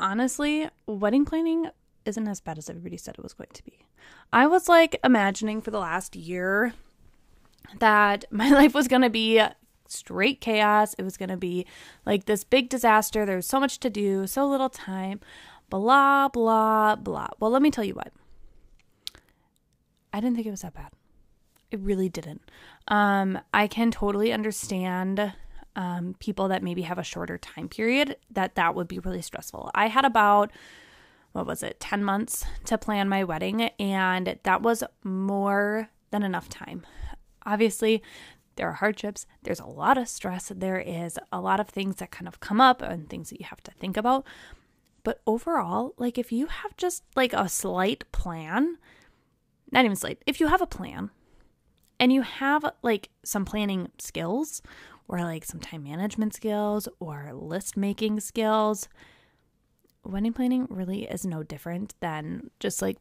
honestly, wedding planning isn't as bad as everybody said it was going to be. I was like imagining for the last year that my life was going to be straight chaos. It was going to be like this big disaster. There's so much to do, so little time, blah, blah, blah. Well, let me tell you what. I didn't think it was that bad. It really didn't. Um, I can totally understand um, people that maybe have a shorter time period that that would be really stressful. I had about what was it 10 months to plan my wedding and that was more than enough time obviously there are hardships there's a lot of stress there is a lot of things that kind of come up and things that you have to think about but overall like if you have just like a slight plan not even slight if you have a plan and you have like some planning skills or like some time management skills or list making skills, wedding planning really is no different than just like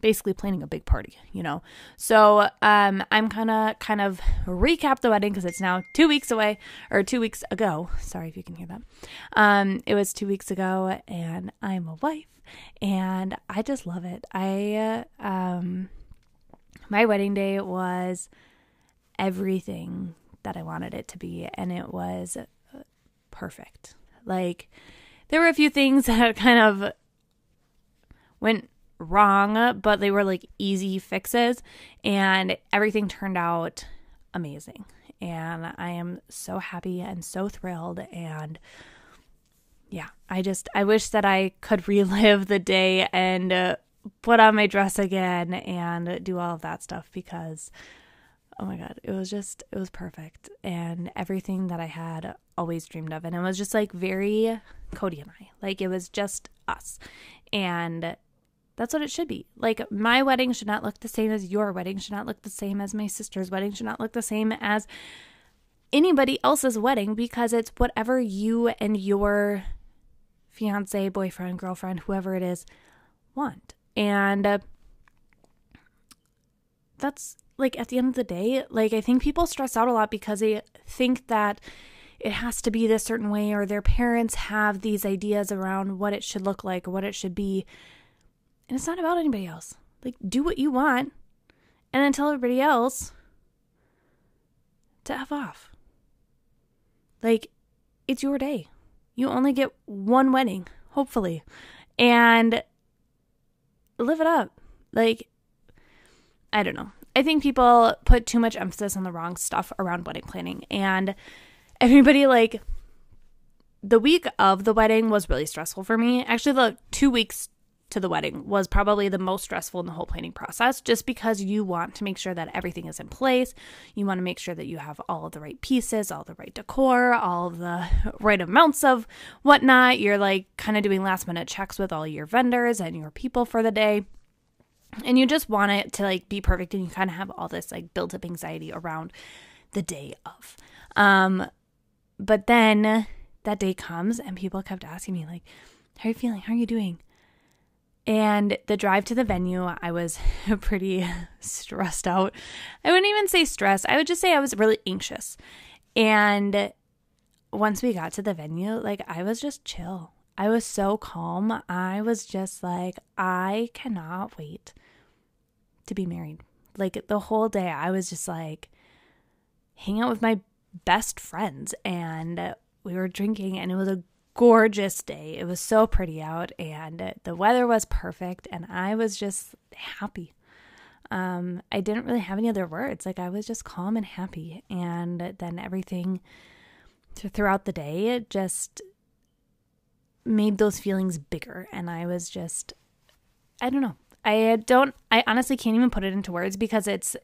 basically planning a big party, you know. So, um I'm kind of kind of recap the wedding cuz it's now 2 weeks away or 2 weeks ago. Sorry if you can hear that. Um it was 2 weeks ago and I'm a wife and I just love it. I um my wedding day was everything that I wanted it to be, and it was perfect. Like, there were a few things that kind of went wrong, but they were like easy fixes, and everything turned out amazing. And I am so happy and so thrilled. And yeah, I just, I wish that I could relive the day and uh, put on my dress again and do all of that stuff because oh my god. It was just it was perfect. And everything that i had always dreamed of. And it was just like very cody and i. Like it was just us. And that's what it should be. Like my wedding should not look the same as your wedding should not look the same as my sister's wedding should not look the same as anybody else's wedding because it's whatever you and your fiance boyfriend girlfriend whoever it is want. And uh, that's like at the end of the day, like I think people stress out a lot because they think that it has to be this certain way or their parents have these ideas around what it should look like or what it should be. And it's not about anybody else. Like do what you want and then tell everybody else to F off. Like it's your day. You only get one wedding, hopefully. And live it up. Like, I don't know. I think people put too much emphasis on the wrong stuff around wedding planning. And everybody, like, the week of the wedding was really stressful for me. Actually, the two weeks to the wedding was probably the most stressful in the whole planning process just because you want to make sure that everything is in place. You want to make sure that you have all of the right pieces, all the right decor, all the right amounts of whatnot. You're like kind of doing last minute checks with all your vendors and your people for the day and you just want it to like be perfect and you kind of have all this like built up anxiety around the day of. Um but then that day comes and people kept asking me like how are you feeling? How are you doing? And the drive to the venue i was pretty stressed out. I wouldn't even say stressed. I would just say i was really anxious. And once we got to the venue like i was just chill I was so calm. I was just like, I cannot wait to be married. Like the whole day, I was just like hang out with my best friends and we were drinking, and it was a gorgeous day. It was so pretty out, and the weather was perfect, and I was just happy. Um, I didn't really have any other words. Like I was just calm and happy, and then everything throughout the day, it just made those feelings bigger. And I was just, I don't know. I don't, I honestly can't even put it into words because it's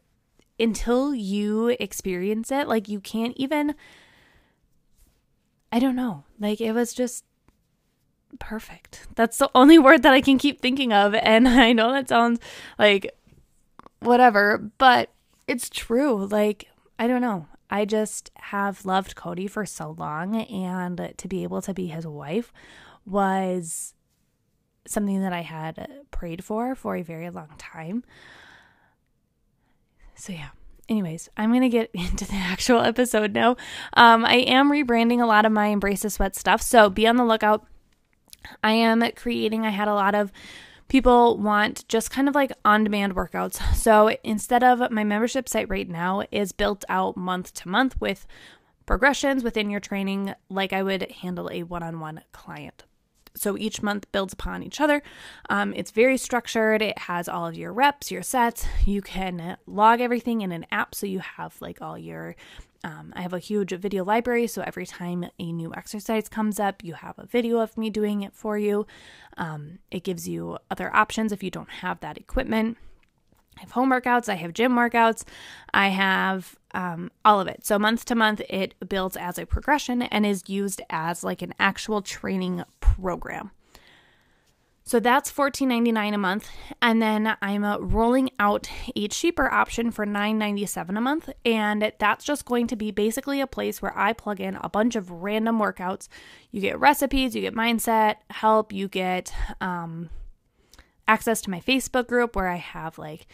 until you experience it, like you can't even, I don't know. Like it was just perfect. That's the only word that I can keep thinking of. And I know that sounds like whatever, but it's true. Like, I don't know. I just have loved Cody for so long, and to be able to be his wife was something that I had prayed for for a very long time. So, yeah. Anyways, I'm going to get into the actual episode now. Um, I am rebranding a lot of my Embrace the Sweat stuff, so be on the lookout I am creating, I had a lot of people want just kind of like on demand workouts. So instead of my membership site right now is built out month to month with progressions within your training, like I would handle a one on one client. So each month builds upon each other. Um, it's very structured. It has all of your reps, your sets. You can log everything in an app so you have like all your um, I have a huge video library, so every time a new exercise comes up, you have a video of me doing it for you. Um, it gives you other options if you don't have that equipment. I have home workouts, I have gym workouts, I have um, all of it. So, month to month, it builds as a progression and is used as like an actual training program. So that's $14.99 a month. And then I'm uh, rolling out a cheaper option for $9.97 a month. And that's just going to be basically a place where I plug in a bunch of random workouts. You get recipes, you get mindset help, you get um, access to my Facebook group where I have like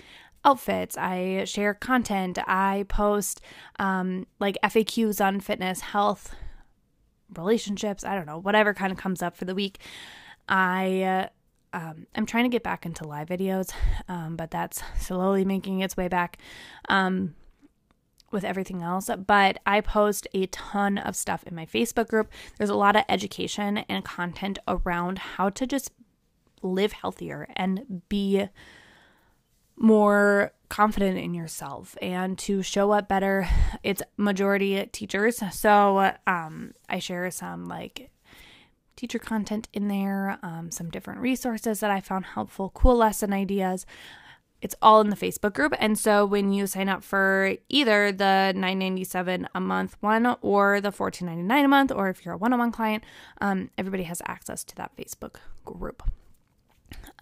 outfits, I share content, I post um, like FAQs on fitness, health, relationships, I don't know, whatever kind of comes up for the week. I. Uh, um, I'm trying to get back into live videos, um, but that's slowly making its way back um, with everything else. But I post a ton of stuff in my Facebook group. There's a lot of education and content around how to just live healthier and be more confident in yourself and to show up better. It's majority teachers. So um, I share some like teacher content in there, um, some different resources that I found helpful, cool lesson ideas. It's all in the Facebook group. And so when you sign up for either the $9.97 a month one or the $14.99 a month, or if you're a one on one client, um, everybody has access to that Facebook group.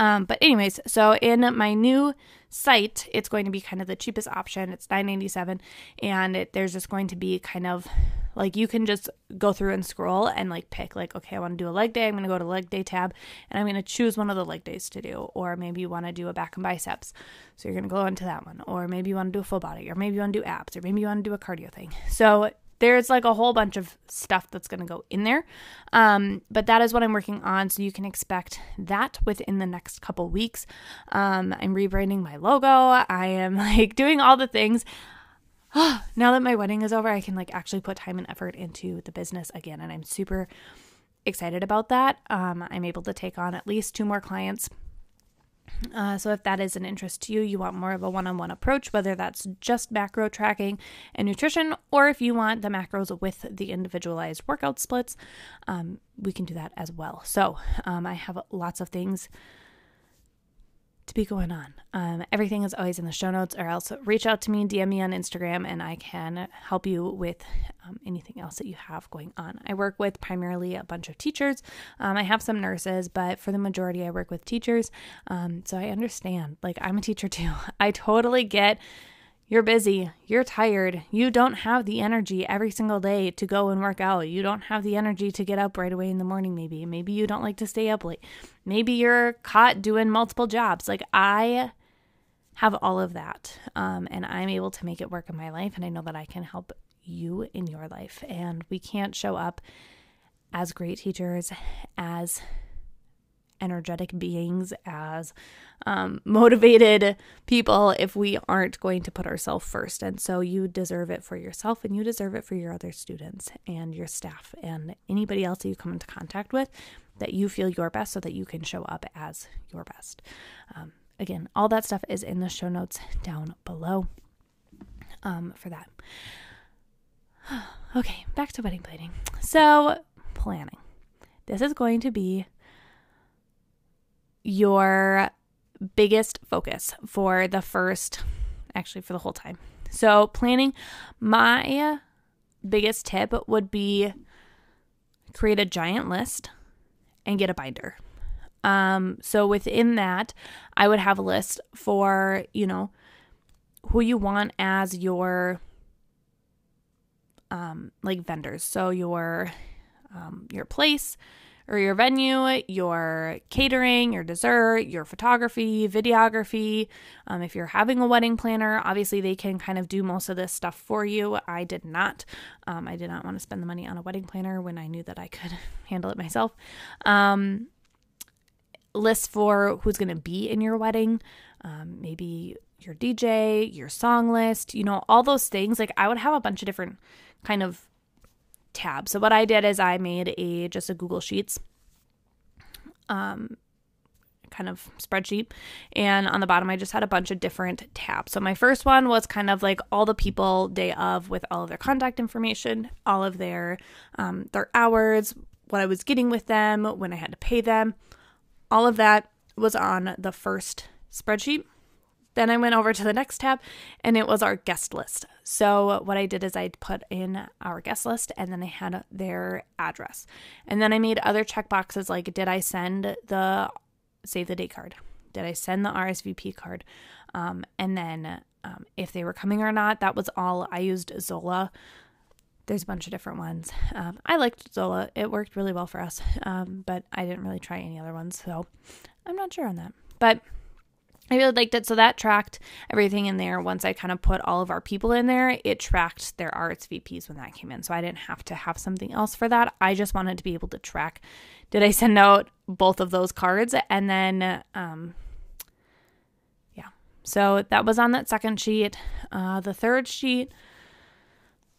Um, but anyways, so in my new site, it's going to be kind of the cheapest option. It's $9.97, and it, there's just going to be kind of like you can just go through and scroll and like pick like okay, I want to do a leg day. I'm going to go to leg day tab and I'm going to choose one of the leg days to do. Or maybe you want to do a back and biceps. So you're going to go into that one. Or maybe you want to do a full body or maybe you want to do abs or maybe you want to do a cardio thing. So there's like a whole bunch of stuff that's going to go in there. Um, but that is what I'm working on. So you can expect that within the next couple weeks. Um, I'm rebranding my logo. I am like doing all the things. now that my wedding is over, I can like actually put time and effort into the business again. And I'm super excited about that. Um, I'm able to take on at least two more clients. Uh, so, if that is an interest to you, you want more of a one on one approach, whether that's just macro tracking and nutrition, or if you want the macros with the individualized workout splits, um, we can do that as well. So, um, I have lots of things to be going on. Um, everything is always in the show notes, or else reach out to me, DM me on Instagram, and I can help you with um, anything else that you have going on. I work with primarily a bunch of teachers. Um, I have some nurses, but for the majority, I work with teachers. Um, so I understand. Like, I'm a teacher too. I totally get you're busy, you're tired, you don't have the energy every single day to go and work out. You don't have the energy to get up right away in the morning, maybe. Maybe you don't like to stay up late. Maybe you're caught doing multiple jobs. Like, I have all of that, um, and I'm able to make it work in my life, and I know that I can help you in your life. And we can't show up as great teachers, as energetic beings, as um, motivated people if we aren't going to put ourselves first. And so you deserve it for yourself and you deserve it for your other students and your staff and anybody else that you come into contact with that you feel your best so that you can show up as your best. Um, again, all that stuff is in the show notes down below um, for that. okay, back to wedding planning. So, planning. This is going to be your biggest focus for the first, actually, for the whole time. So, planning, my biggest tip would be create a giant list and get a binder. Um, so within that, I would have a list for, you know, who you want as your um like vendors. So your um your place or your venue, your catering, your dessert, your photography, videography. Um, if you're having a wedding planner, obviously they can kind of do most of this stuff for you. I did not. Um, I did not want to spend the money on a wedding planner when I knew that I could handle it myself. Um, lists for who's going to be in your wedding, um, maybe your DJ, your song list, you know, all those things. Like I would have a bunch of different kind of tabs. So what I did is I made a just a Google Sheets um kind of spreadsheet and on the bottom I just had a bunch of different tabs. So my first one was kind of like all the people day of with all of their contact information, all of their um, their hours, what I was getting with them, when I had to pay them. All of that was on the first spreadsheet. Then I went over to the next tab and it was our guest list. So, what I did is I put in our guest list and then I had their address. And then I made other checkboxes like did I send the save the date card? Did I send the RSVP card? Um, and then um, if they were coming or not, that was all. I used Zola. There's a bunch of different ones. Um, I liked Zola, it worked really well for us, um, but I didn't really try any other ones. So, I'm not sure on that. But I really liked it. So that tracked everything in there. Once I kind of put all of our people in there, it tracked their RSVPs when that came in. So I didn't have to have something else for that. I just wanted to be able to track did I send out both of those cards? And then, um, yeah. So that was on that second sheet. Uh, the third sheet,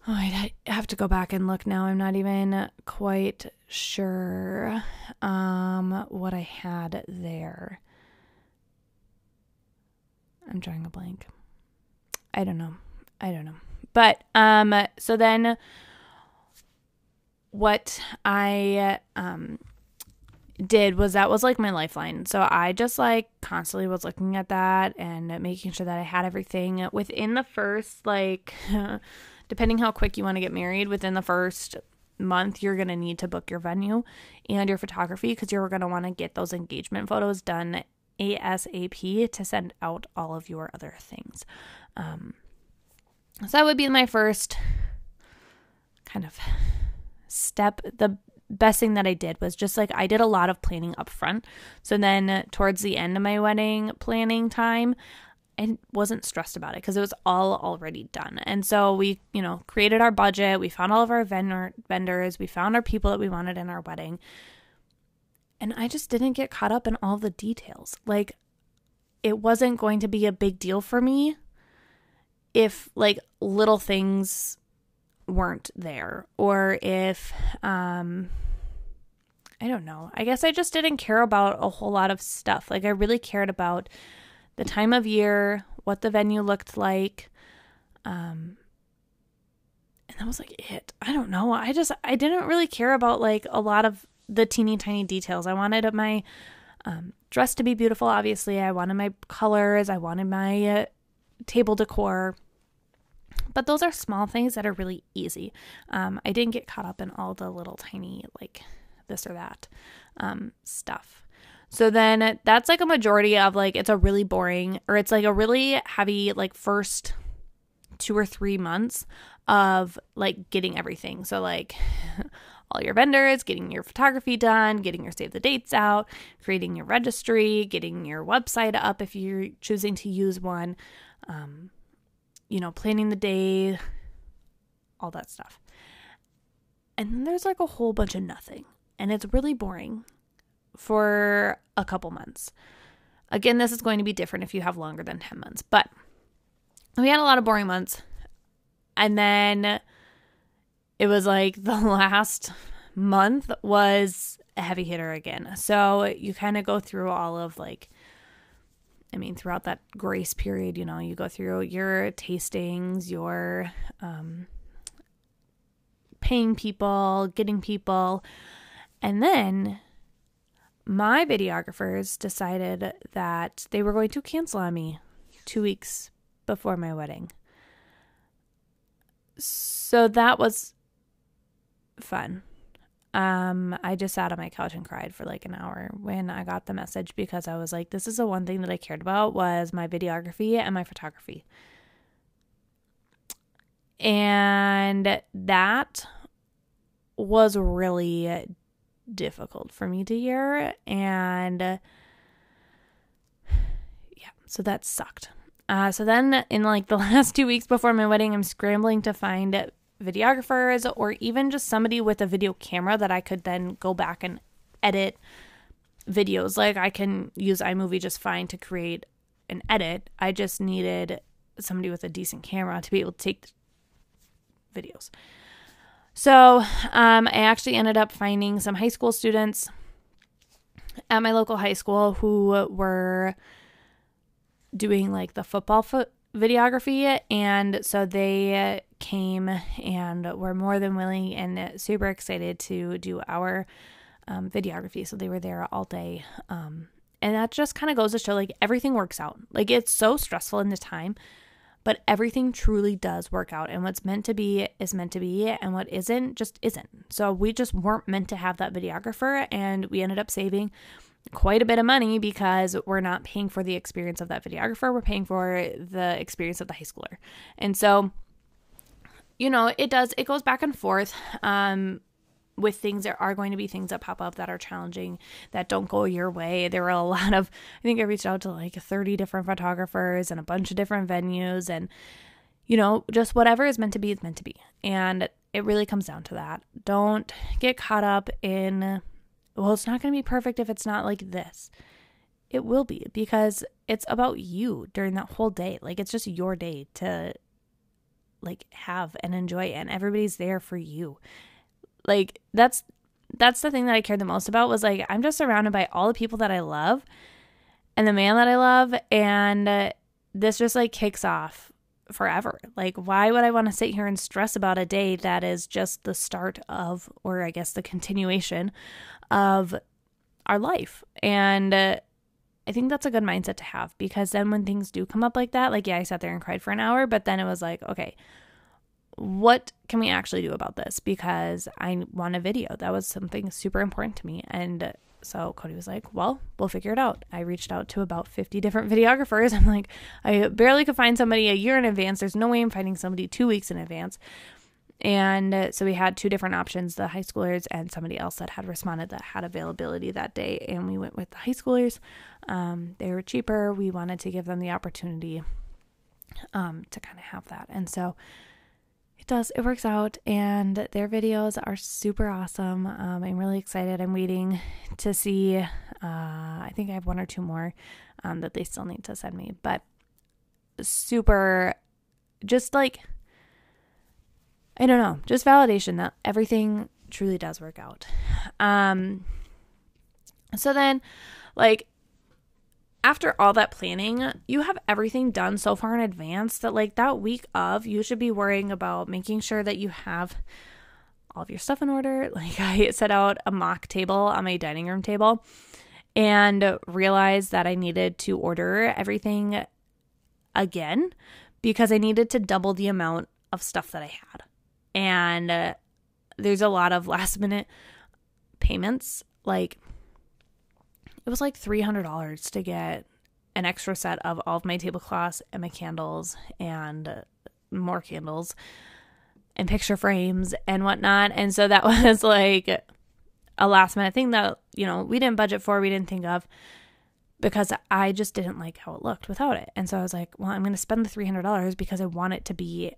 oh, I have to go back and look now. I'm not even quite sure um, what I had there. I'm drawing a blank. I don't know. I don't know. But um so then what I um did was that was like my lifeline. So I just like constantly was looking at that and making sure that I had everything within the first like depending how quick you want to get married within the first month you're going to need to book your venue and your photography because you're going to want to get those engagement photos done ASAP to send out all of your other things. Um, so that would be my first kind of step. The best thing that I did was just like I did a lot of planning up front. So then towards the end of my wedding planning time, I wasn't stressed about it because it was all already done. And so we, you know, created our budget, we found all of our vendor vendors, we found our people that we wanted in our wedding. And I just didn't get caught up in all the details. Like, it wasn't going to be a big deal for me if, like, little things weren't there or if, um, I don't know. I guess I just didn't care about a whole lot of stuff. Like, I really cared about the time of year, what the venue looked like, um, and that was like it. I don't know. I just I didn't really care about like a lot of the teeny tiny details. I wanted my um, dress to be beautiful, obviously. I wanted my colors, I wanted my uh, table decor. But those are small things that are really easy. Um, I didn't get caught up in all the little tiny, like this or that um, stuff. So then that's like a majority of like, it's a really boring or it's like a really heavy, like, first two or three months of like getting everything. So, like, all your vendors, getting your photography done, getting your save the dates out, creating your registry, getting your website up if you're choosing to use one, um, you know, planning the day, all that stuff. And then there's like a whole bunch of nothing. And it's really boring for a couple months. Again, this is going to be different if you have longer than 10 months, but we had a lot of boring months. And then it was like the last month was a heavy hitter again. So you kind of go through all of like, I mean, throughout that grace period, you know, you go through your tastings, your um, paying people, getting people. And then my videographers decided that they were going to cancel on me two weeks before my wedding. So that was fun. Um, I just sat on my couch and cried for like an hour when I got the message because I was like, this is the one thing that I cared about was my videography and my photography. And that was really difficult for me to hear. And uh, yeah, so that sucked. Uh, so then, in like the last two weeks before my wedding, I'm scrambling to find videographers or even just somebody with a video camera that I could then go back and edit videos. Like I can use iMovie just fine to create an edit. I just needed somebody with a decent camera to be able to take videos. So um, I actually ended up finding some high school students at my local high school who were doing like the football foot videography and so they came and were more than willing and super excited to do our um, videography. So they were there all day um, and that just kind of goes to show like everything works out. Like it's so stressful in the time but everything truly does work out and what's meant to be is meant to be and what isn't just isn't. So we just weren't meant to have that videographer and we ended up saving quite a bit of money because we're not paying for the experience of that videographer we're paying for the experience of the high schooler. And so you know it does it goes back and forth um with things. There are going to be things that pop up that are challenging that don't go your way. There were a lot of i think i reached out to like 30 different photographers and a bunch of different venues and you know just whatever is meant to be is meant to be. And it really comes down to that. Don't get caught up in well it's not going to be perfect if it's not like this. It will be because it's about you during that whole day. Like it's just your day to like have and enjoy and everybody's there for you like that's that's the thing that I cared the most about was like I'm just surrounded by all the people that I love and the man that I love and uh, this just like kicks off forever. Like why would I want to sit here and stress about a day that is just the start of or I guess the continuation of our life. And uh, I think that's a good mindset to have because then when things do come up like that, like yeah, I sat there and cried for an hour, but then it was like, okay, what can we actually do about this? Because I want a video. That was something super important to me. And so Cody was like, well, we'll figure it out. I reached out to about 50 different videographers. I'm like, I barely could find somebody a year in advance. There's no way I'm finding somebody two weeks in advance. And so we had two different options the high schoolers and somebody else that had responded that had availability that day. And we went with the high schoolers. Um, they were cheaper. We wanted to give them the opportunity um, to kind of have that. And so it does it works out and their videos are super awesome um, i'm really excited i'm waiting to see uh, i think i have one or two more um, that they still need to send me but super just like i don't know just validation that everything truly does work out um so then like after all that planning, you have everything done so far in advance that, like, that week of, you should be worrying about making sure that you have all of your stuff in order. Like, I set out a mock table on my dining room table and realized that I needed to order everything again because I needed to double the amount of stuff that I had. And uh, there's a lot of last minute payments. Like, it was like $300 to get an extra set of all of my tablecloths and my candles and more candles and picture frames and whatnot. And so that was like a last minute thing that, you know, we didn't budget for, we didn't think of because I just didn't like how it looked without it. And so I was like, well, I'm going to spend the $300 because I want it to be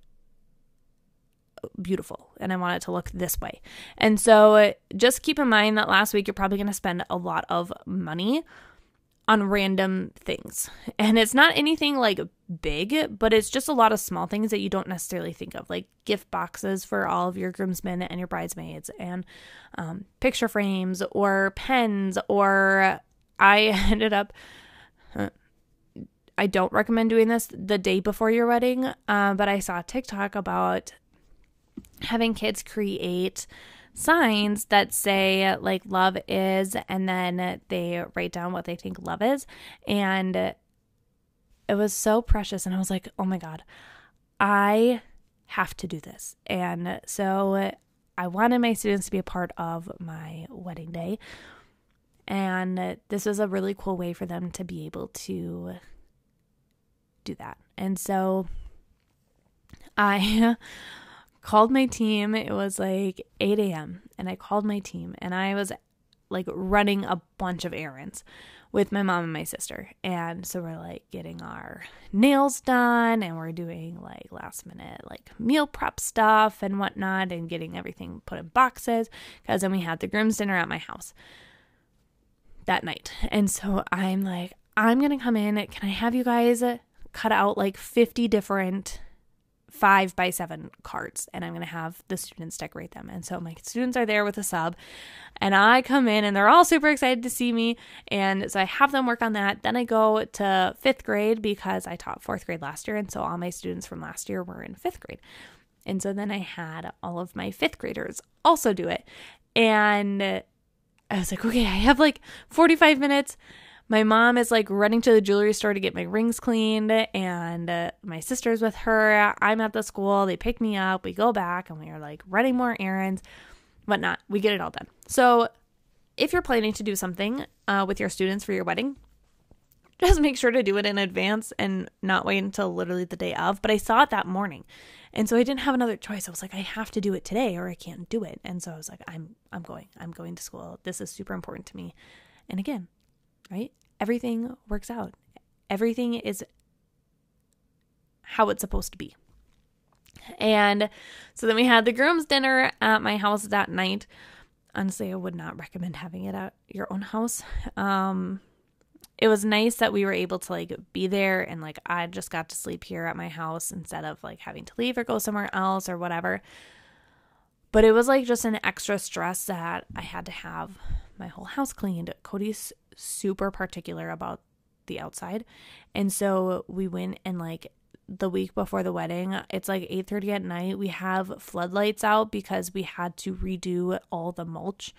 beautiful and I want it to look this way. And so just keep in mind that last week you're probably going to spend a lot of money on random things. And it's not anything like big, but it's just a lot of small things that you don't necessarily think of, like gift boxes for all of your groomsmen and your bridesmaids, and um, picture frames or pens. Or I ended up. Uh, I don't recommend doing this the day before your wedding, uh, but I saw TikTok about having kids create signs that say like love is and then they write down what they think love is and it was so precious and I was like, "Oh my god. I have to do this." And so I wanted my students to be a part of my wedding day. And this was a really cool way for them to be able to do that. And so I called my team. It was like 8 a.m. and I called my team and I was like running a bunch of errands with my mom and my sister. And so we're like getting our nails done and we're doing like last minute like meal prep stuff and whatnot and getting everything put in boxes because then we had the groom's dinner at my house that night. And so I'm like, I'm going to come in. Can I have you guys cut out like 50 different five by seven cards and I'm going to have the students decorate them. And so my students are there with a sub and I come in and they're all super excited to see me. And so I have them work on that. Then I go to fifth grade because I taught fourth grade last year. And so all my students from last year were in fifth grade. And so then I had all of my fifth graders also do it. And I was like, okay, I have like 45 minutes my mom is like running to the jewelry store to get my rings cleaned, and uh, my sister's with her. I'm at the school. They pick me up. We go back, and we are like running more errands, whatnot. We get it all done. So, if you're planning to do something uh, with your students for your wedding, just make sure to do it in advance and not wait until literally the day of. But I saw it that morning. And so I didn't have another choice. I was like, I have to do it today or I can't do it. And so I was like, I'm I'm going. I'm going to school. This is super important to me. And again, right? Everything works out. Everything is how it's supposed to be. And so then we had the groom's dinner at my house that night. Honestly, I would not recommend having it at your own house. Um, it was nice that we were able to like be there and like I just got to sleep here at my house instead of like having to leave or go somewhere else or whatever. But it was like just an extra stress that I had to have my whole house cleaned. Cody's super particular about the outside. And so we went and like the week before the wedding, it's like 8:30 at night. We have floodlights out because we had to redo all the mulch.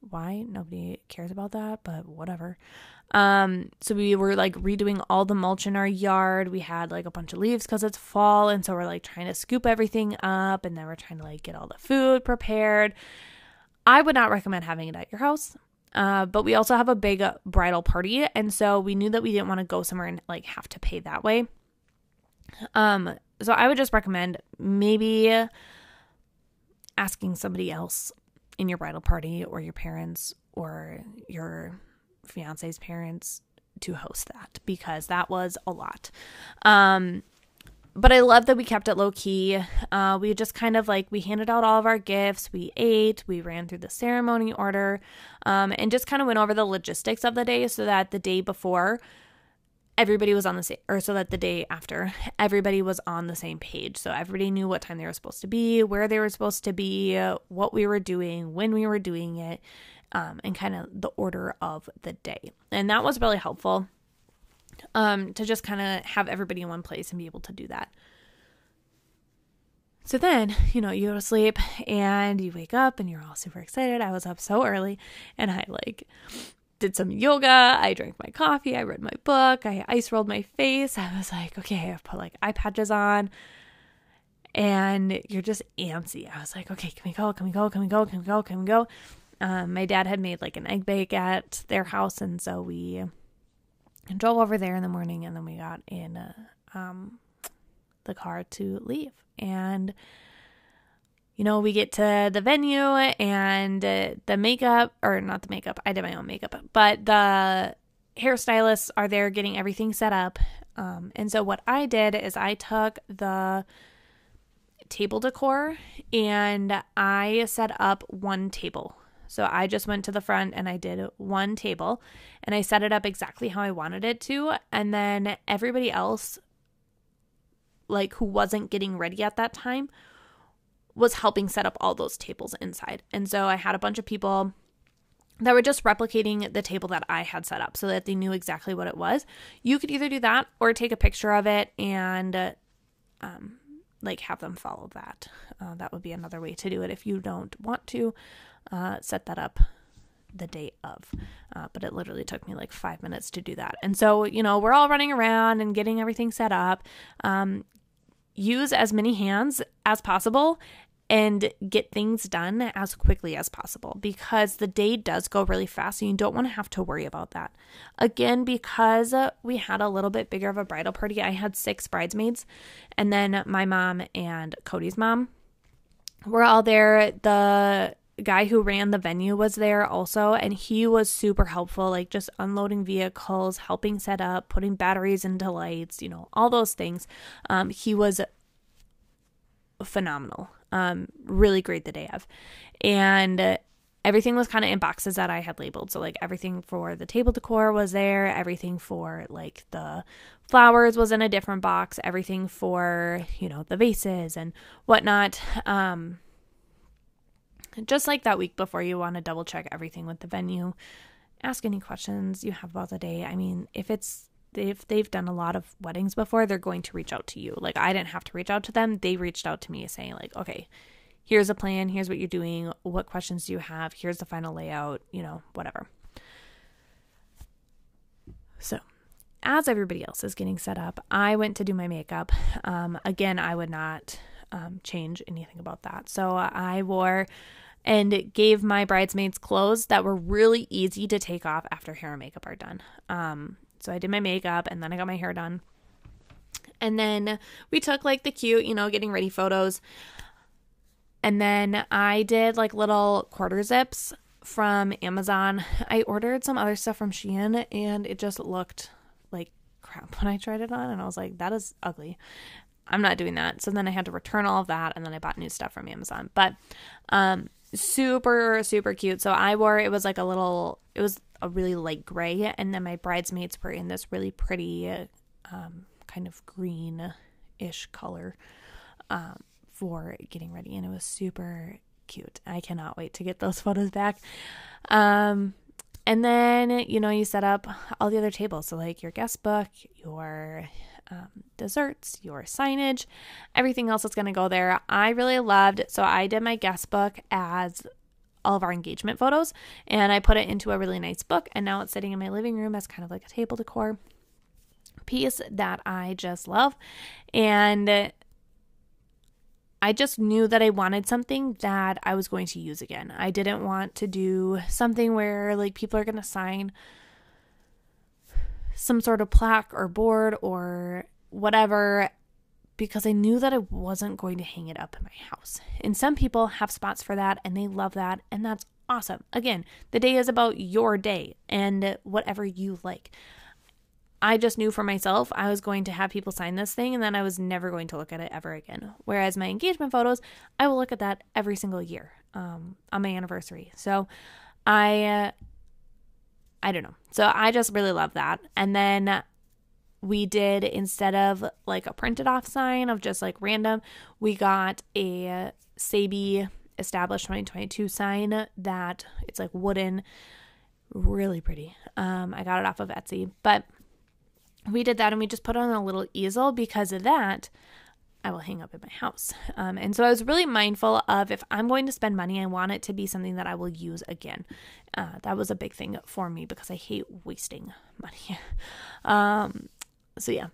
Why? Nobody cares about that, but whatever. Um so we were like redoing all the mulch in our yard. We had like a bunch of leaves cuz it's fall and so we're like trying to scoop everything up and then we're trying to like get all the food prepared. I would not recommend having it at your house. Uh, but we also have a big bridal party, and so we knew that we didn't want to go somewhere and like have to pay that way. Um, so I would just recommend maybe asking somebody else in your bridal party or your parents or your fiance's parents to host that because that was a lot. Um, but I love that we kept it low key. Uh, we just kind of like we handed out all of our gifts, we ate, we ran through the ceremony order, um, and just kind of went over the logistics of the day so that the day before everybody was on the same, or so that the day after everybody was on the same page. So everybody knew what time they were supposed to be, where they were supposed to be, what we were doing, when we were doing it, um, and kind of the order of the day. And that was really helpful um, to just kind of have everybody in one place and be able to do that. So then, you know, you go to sleep and you wake up and you're all super excited. I was up so early and I like did some yoga. I drank my coffee. I read my book. I ice rolled my face. I was like, okay, I've put like eye patches on and you're just antsy. I was like, okay, can we go? Can we go? Can we go? Can we go? Can we go? Um, my dad had made like an egg bake at their house. And so we drove over there in the morning and then we got in uh, um, the car to leave. And you know we get to the venue and uh, the makeup or not the makeup i did my own makeup but the hairstylists are there getting everything set up. Um, and so what i did is i took the table decor and i set up one table so I just went to the front and I did one table and I set it up exactly how I wanted it to. And then everybody else, like who wasn't getting ready at that time, was helping set up all those tables inside. And so I had a bunch of people that were just replicating the table that I had set up so that they knew exactly what it was. You could either do that or take a picture of it and um, like have them follow that. Uh, that would be another way to do it if you don't want to uh, set that up the day of. Uh, but it literally took me like five minutes to do that. And so, you know, we're all running around and getting everything set up. Um, use as many hands as possible and get things done as quickly as possible because the day does go really fast and you don't want to have to worry about that. Again, because we had a little bit bigger of a bridal party, I had six bridesmaids and then my mom and Cody's mom were all there. The guy who ran the venue was there also, and he was super helpful, like just unloading vehicles, helping set up, putting batteries into lights, you know, all those things. Um, he was phenomenal. Um, really great the day of. And everything was kind of in boxes that I had labeled. So like everything for the table decor was there, everything for like the flowers was in a different box, everything for, you know, the vases and whatnot. Um just like that week before you want to double check everything with the venue. Ask any questions you have about the day. I mean, if it's if they've done a lot of weddings before, they're going to reach out to you. Like I didn't have to reach out to them. They reached out to me saying like, "Okay, here's a plan, here's what you're doing, what questions do you have, here's the final layout, you know, whatever. So, as everybody else is getting set up, I went to do my makeup. Um, again, I would not um, change anything about that. So, I wore and gave my bridesmaids clothes that were really easy to take off after hair and makeup are done. Um, so, I did my makeup and then I got my hair done. And then we took like the cute, you know, getting ready photos. And then I did like little quarter zips from Amazon. I ordered some other stuff from Shein and it just looked like crap when I tried it on. And I was like, that is ugly. I'm not doing that. So then I had to return all of that and then I bought new stuff from Amazon. But um super super cute. So I wore it was like a little it was a really light gray and then my bridesmaids were in this really pretty um kind of green ish color. Um for getting ready and it was super cute. I cannot wait to get those photos back. Um and then, you know, you set up all the other tables. So, like your guest book, your um, desserts, your signage, everything else that's going to go there. I really loved. So, I did my guest book as all of our engagement photos and I put it into a really nice book. And now it's sitting in my living room as kind of like a table decor piece that I just love. And I just knew that I wanted something that I was going to use again. I didn't want to do something where like people are going to sign some sort of plaque or board or whatever because I knew that I wasn't going to hang it up in my house. And some people have spots for that and they love that and that's awesome. Again, the day is about your day and whatever you like. I just knew for myself I was going to have people sign this thing and then I was never going to look at it ever again. Whereas my engagement photos, I will look at that every single year um, on my anniversary. So I, uh, I don't know. So I just really love that. And then we did instead of like a printed off sign of just like random, we got a Sabi established 2022 sign that it's like wooden, really pretty. Um, I got it off of Etsy, but we did that and we just put on a little easel because of that. I will hang up in my house. Um, and so I was really mindful of if I'm going to spend money, I want it to be something that I will use again. Uh, that was a big thing for me because I hate wasting money. um, so yeah.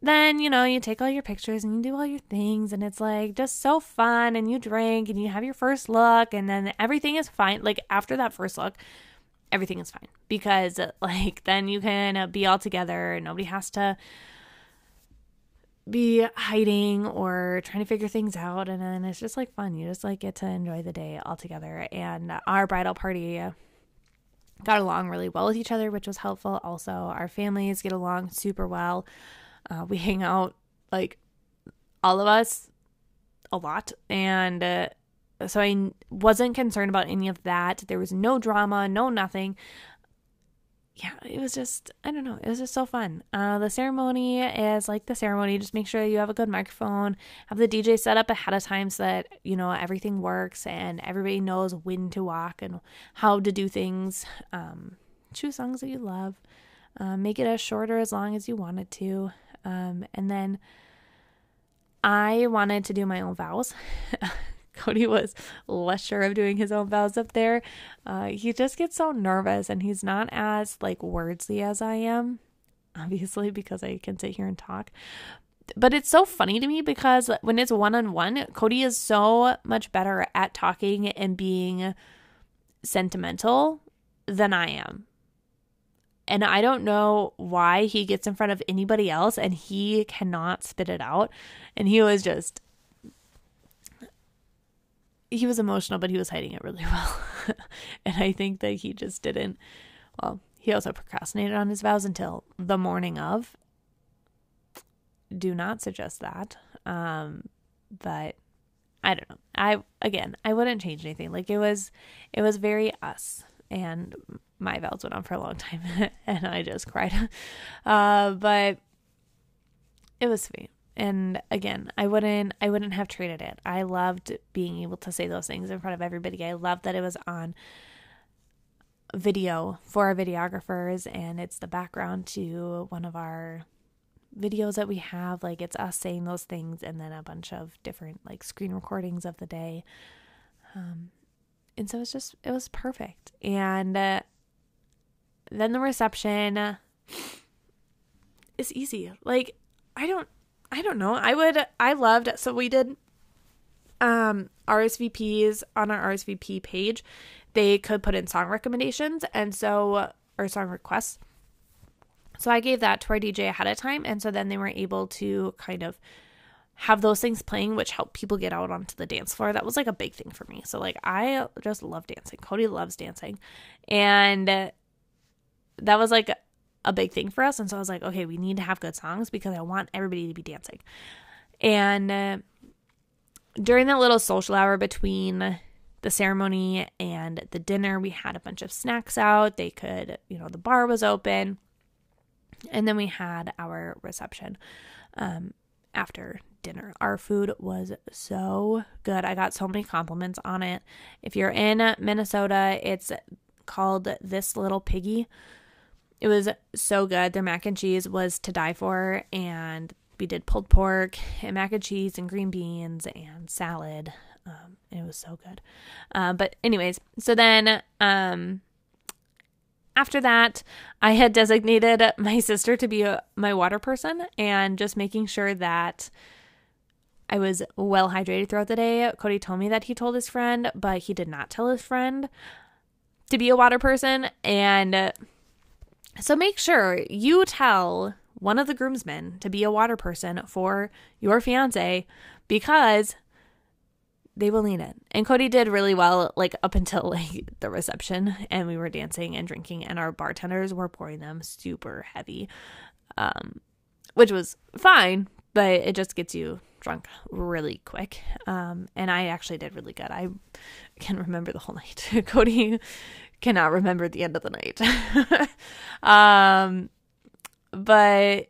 Then, you know, you take all your pictures and you do all your things, and it's like just so fun. And you drink and you have your first look, and then everything is fine. Like, after that first look, everything is fine because like then you can be all together nobody has to be hiding or trying to figure things out and then it's just like fun. You just like get to enjoy the day all together and our bridal party got along really well with each other which was helpful. Also our families get along super well. Uh, we hang out like all of us a lot. And uh, so I wasn't concerned about any of that. There was no drama, no nothing. Yeah, it was just, I don't know, it was just so fun. Uh, the ceremony is like the ceremony. Just make sure you have a good microphone, have the DJ set up ahead of time so that, you know, everything works and everybody knows when to walk and how to do things. Um, choose songs that you love. Uh, make it as short or as long as you want it to. Um, and then I wanted to do my own vows. Cody was less sure of doing his own vows up there. Uh, he just gets so nervous and he's not as like wordsy as I am, obviously, because I can sit here and talk. But it's so funny to me because when it's one on one, Cody is so much better at talking and being sentimental than I am. And I don't know why he gets in front of anybody else and he cannot spit it out. And he was just he was emotional, but he was hiding it really well. and I think that he just didn't, well, he also procrastinated on his vows until the morning of. Do not suggest that. Um, but I don't know. I again, I wouldn't change anything. Like it was it was very us and my vows went on for a long time and I just cried. Uh, but it was sweet. And again, I wouldn't I wouldn't have traded it. I loved being able to say those things in front of everybody. I loved that it was on video for our videographers and it's the background to one of our videos that we have like it's us saying those things and then a bunch of different like screen recordings of the day um and so it's just it was perfect and uh, then the reception is easy like i don't i don't know i would i loved so we did um rsvps on our rsvp page they could put in song recommendations and so or song requests so I gave that to our DJ ahead of time. And so then they were able to kind of have those things playing, which helped people get out onto the dance floor. That was like a big thing for me. So, like, I just love dancing. Cody loves dancing. And that was like a big thing for us. And so I was like, okay, we need to have good songs because I want everybody to be dancing. And uh, during that little social hour between the ceremony and the dinner, we had a bunch of snacks out. They could, you know, the bar was open. And then we had our reception um, after dinner. Our food was so good. I got so many compliments on it. If you're in Minnesota, it's called This Little Piggy. It was so good. Their mac and cheese was to die for, and we did pulled pork and mac and cheese and green beans and salad. Um, it was so good. Uh, but anyways, so then um, after that, I had designated my sister to be a, my water person and just making sure that I was well hydrated throughout the day. Cody told me that he told his friend, but he did not tell his friend to be a water person. And so make sure you tell one of the groomsmen to be a water person for your fiance because they will need it. And Cody did really well, like up until like the reception, and we were dancing and drinking, and our bartenders were pouring them super heavy, um, which was fine, but it just gets you drunk really quick. Um, and I actually did really good. I can remember the whole night. Cody cannot remember the end of the night. um, but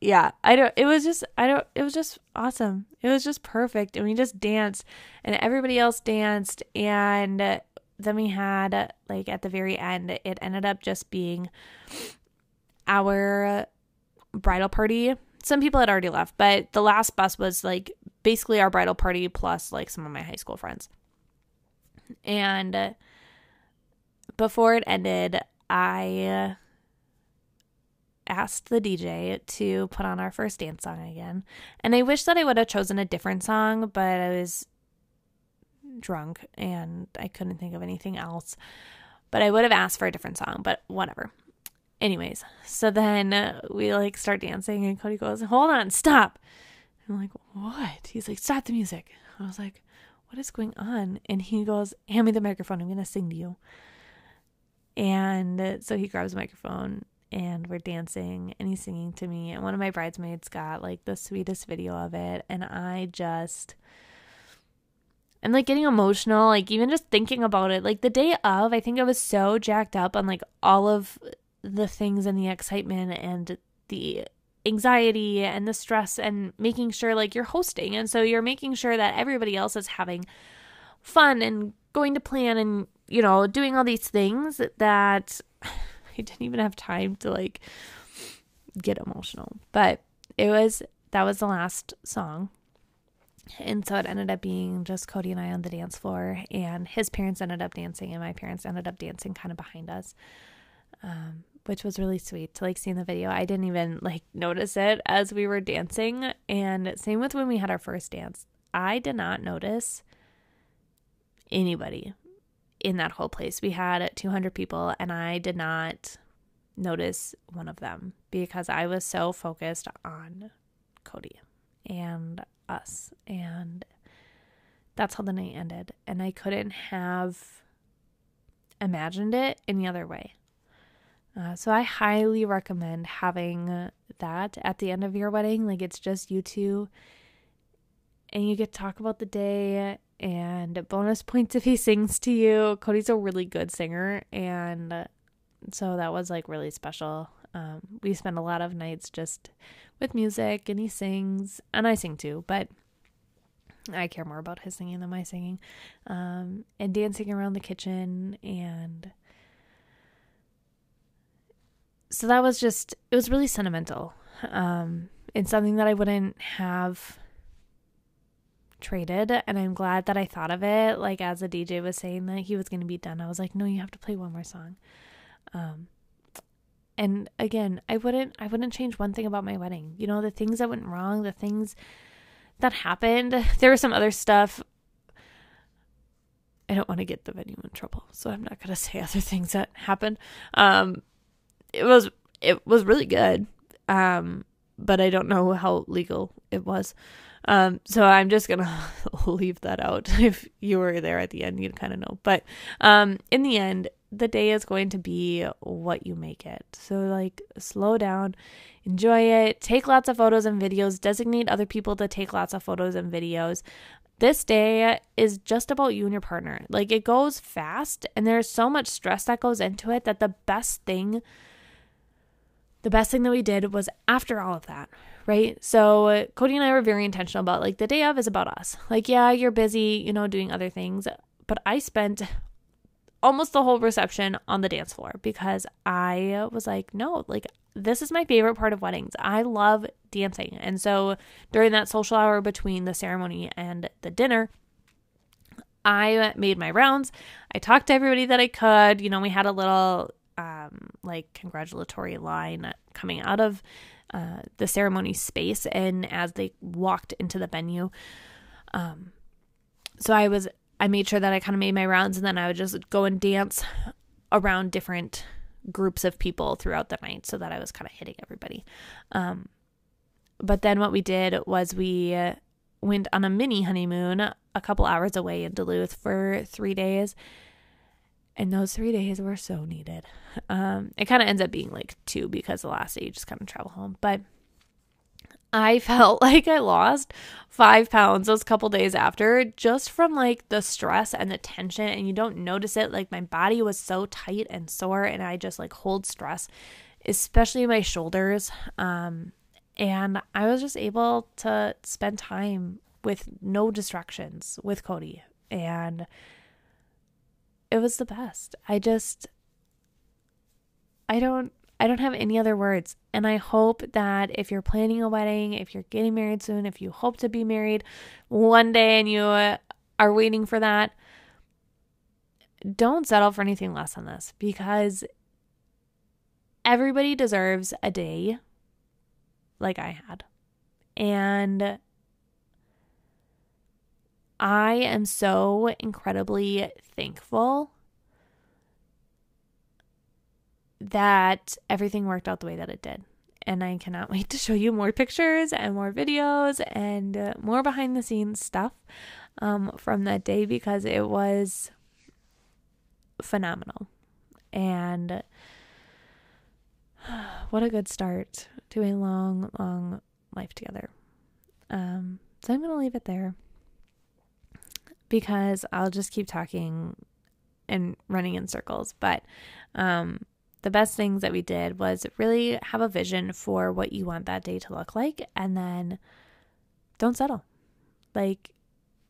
yeah, I don't, it was just, I don't, it was just awesome. It was just perfect. And we just danced and everybody else danced. And then we had, like, at the very end, it ended up just being our bridal party. Some people had already left, but the last bus was like basically our bridal party plus like some of my high school friends. And before it ended, I asked the DJ to put on our first dance song again. And I wish that I would have chosen a different song, but I was drunk and I couldn't think of anything else. But I would have asked for a different song, but whatever. Anyways, so then we like start dancing and Cody goes, "Hold on, stop." I'm like, "What?" He's like, "Stop the music." I was like, "What is going on?" And he goes, "Hand me the microphone. I'm going to sing to you." And so he grabs a microphone and we're dancing and he's singing to me. And one of my bridesmaids got like the sweetest video of it. And I just I'm like getting emotional like even just thinking about it. Like the day of I think I was so jacked up on like all of the things and the excitement and the anxiety and the stress and making sure like you're hosting. And so you're making sure that everybody else is having fun and going to plan and you know doing all these things that I didn't even have time to like get emotional. But it was that was the last song. And so it ended up being just Cody and I on the dance floor, and his parents ended up dancing, and my parents ended up dancing kind of behind us, um, which was really sweet to like see in the video. I didn't even like notice it as we were dancing, and same with when we had our first dance. I did not notice anybody in that whole place. We had 200 people, and I did not notice one of them because I was so focused on Cody and us and that's how the night ended. And I couldn't have imagined it any other way. Uh, so I highly recommend having that at the end of your wedding. Like it's just you two, and you get to talk about the day and bonus points if he sings to you. Cody's a really good singer, and so that was like really special. Um, we spend a lot of nights just with music, and he sings, and I sing too, but I care more about his singing than my singing, um, and dancing around the kitchen and so that was just it was really sentimental um and something that i wouldn't have traded and i'm glad that i thought of it. Like as the dj was saying that he was going to be done i was like no you have to play one more song. Um and again i wouldn't i wouldn't change one thing about my wedding. You know the things that went wrong the things that happened there was some other stuff. I don't want to get the venue in trouble so i'm not going to say other things that happened. Um it was it was really good. Um, but I don't know how legal it was. Um, so I'm just gonna leave that out. If you were there at the end, you'd kind of know. But um, in the end, the day is going to be what you make it. So like, slow down, enjoy it, take lots of photos and videos, designate other people to take lots of photos and videos. This day is just about you and your partner. Like it goes fast, and there's so much stress that goes into it that the best thing the best thing that we did was after all of that, right? So Cody and I were very intentional about like the day of is about us. Like, yeah, you're busy, you know, doing other things, but I spent almost the whole reception on the dance floor because I was like, no, like this is my favorite part of weddings. I love dancing. And so during that social hour between the ceremony and the dinner, I made my rounds. I talked to everybody that I could. You know, we had a little um, like congratulatory line coming out of uh, the ceremony space and as they walked into the venue. Um, so I was, I made sure that I kind of made my rounds and then I would just go and dance around different groups of people throughout the night so that I was kind of hitting everybody. Um, but then what we did was we went on a mini honeymoon a couple hours away in Duluth for three days and those three days were so needed. Um, it kind of ends up being like two because the last day you just kind of travel home. But I felt like I lost five pounds those couple days after just from like the stress and the tension, and you don't notice it. Like my body was so tight and sore, and I just like hold stress, especially my shoulders. Um, and I was just able to spend time with no distractions with Cody. And it was the best. I just I don't I don't have any other words. And I hope that if you're planning a wedding, if you're getting married soon, if you hope to be married one day and you uh, are waiting for that, don't settle for anything less than this because everybody deserves a day like I had. And I am so incredibly thankful that everything worked out the way that it did. And I cannot wait to show you more pictures and more videos and uh, more behind the scenes stuff um, from that day because it was phenomenal. And what a good start to a long, long life together. Um, so I'm going to leave it there because I'll just keep talking and running in circles. But um, the best things that we did was really have a vision for what you want that day to look like and then don't settle. Like,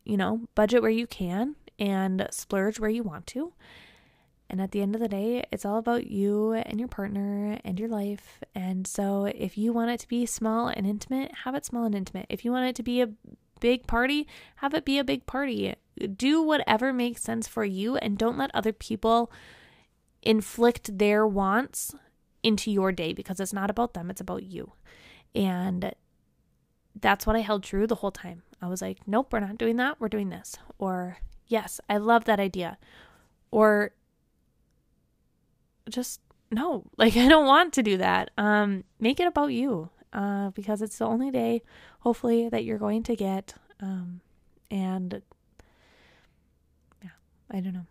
you know, budget where you can and splurge where you want to. And at the end of the day, it's all about you and your partner and your life. And so if you want it to be small and intimate, have it small and intimate. If you want it to be a big party, have it be a big party. Do whatever makes sense for you and don't let other people inflict their wants into your day because it's not about them, it's about you. And that's what I held true the whole time. I was like, nope, we're not doing that. We're doing this. Or, yes, I love that idea. Or, just no, like I don't want to do that. Um, make it about you uh, because it's the only day, hopefully, that you're going to get. Um, and yeah, I don't know.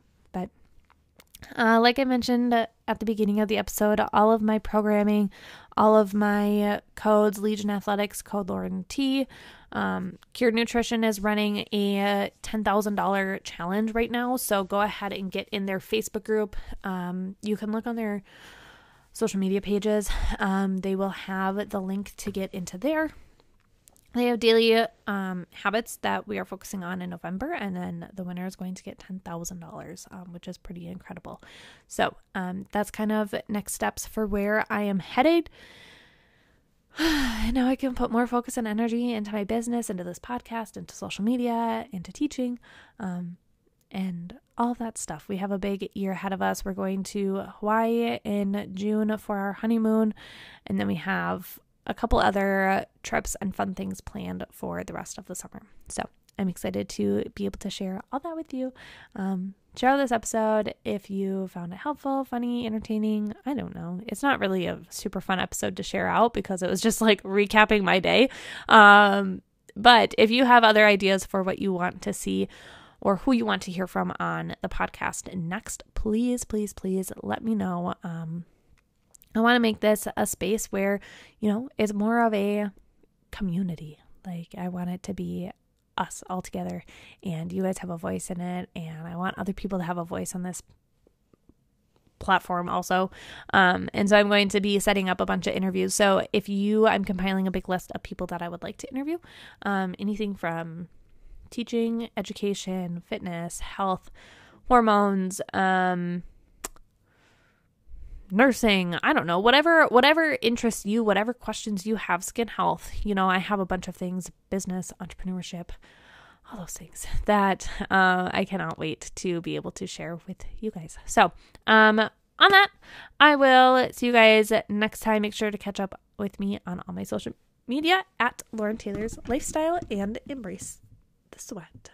Uh, like I mentioned at the beginning of the episode, all of my programming, all of my codes, Legion Athletics, code Lauren T. Um, Cured Nutrition is running a $10,000 challenge right now. So go ahead and get in their Facebook group. Um, you can look on their social media pages. Um, they will have the link to get into there. They have daily um, habits that we are focusing on in November, and then the winner is going to get $10,000, um, which is pretty incredible. So um, that's kind of next steps for where I am headed. and now I can put more focus and energy into my business, into this podcast, into social media, into teaching, um, and all that stuff. We have a big year ahead of us. We're going to Hawaii in June for our honeymoon, and then we have a couple other trips and fun things planned for the rest of the summer. So I'm excited to be able to share all that with you. Um, share this episode if you found it helpful, funny, entertaining. I don't know. It's not really a super fun episode to share out because it was just like recapping my day. Um, but if you have other ideas for what you want to see or who you want to hear from on the podcast next, please, please, please let me know. Um, I want to make this a space where, you know, it's more of a community. Like, I want it to be us all together, and you guys have a voice in it, and I want other people to have a voice on this platform also. Um, and so I'm going to be setting up a bunch of interviews. So if you, I'm compiling a big list of people that I would like to interview. Um, anything from teaching, education, fitness, health, hormones, um, nursing, I don't know, whatever whatever interests you, whatever questions you have, skin health. You know, I have a bunch of things, business, entrepreneurship, all those things that uh, I cannot wait to be able to share with you guys. So, um, on that, I will see you guys next time. Make sure to catch up with me on all my social media at Lauren Taylor's Lifestyle and embrace the sweat.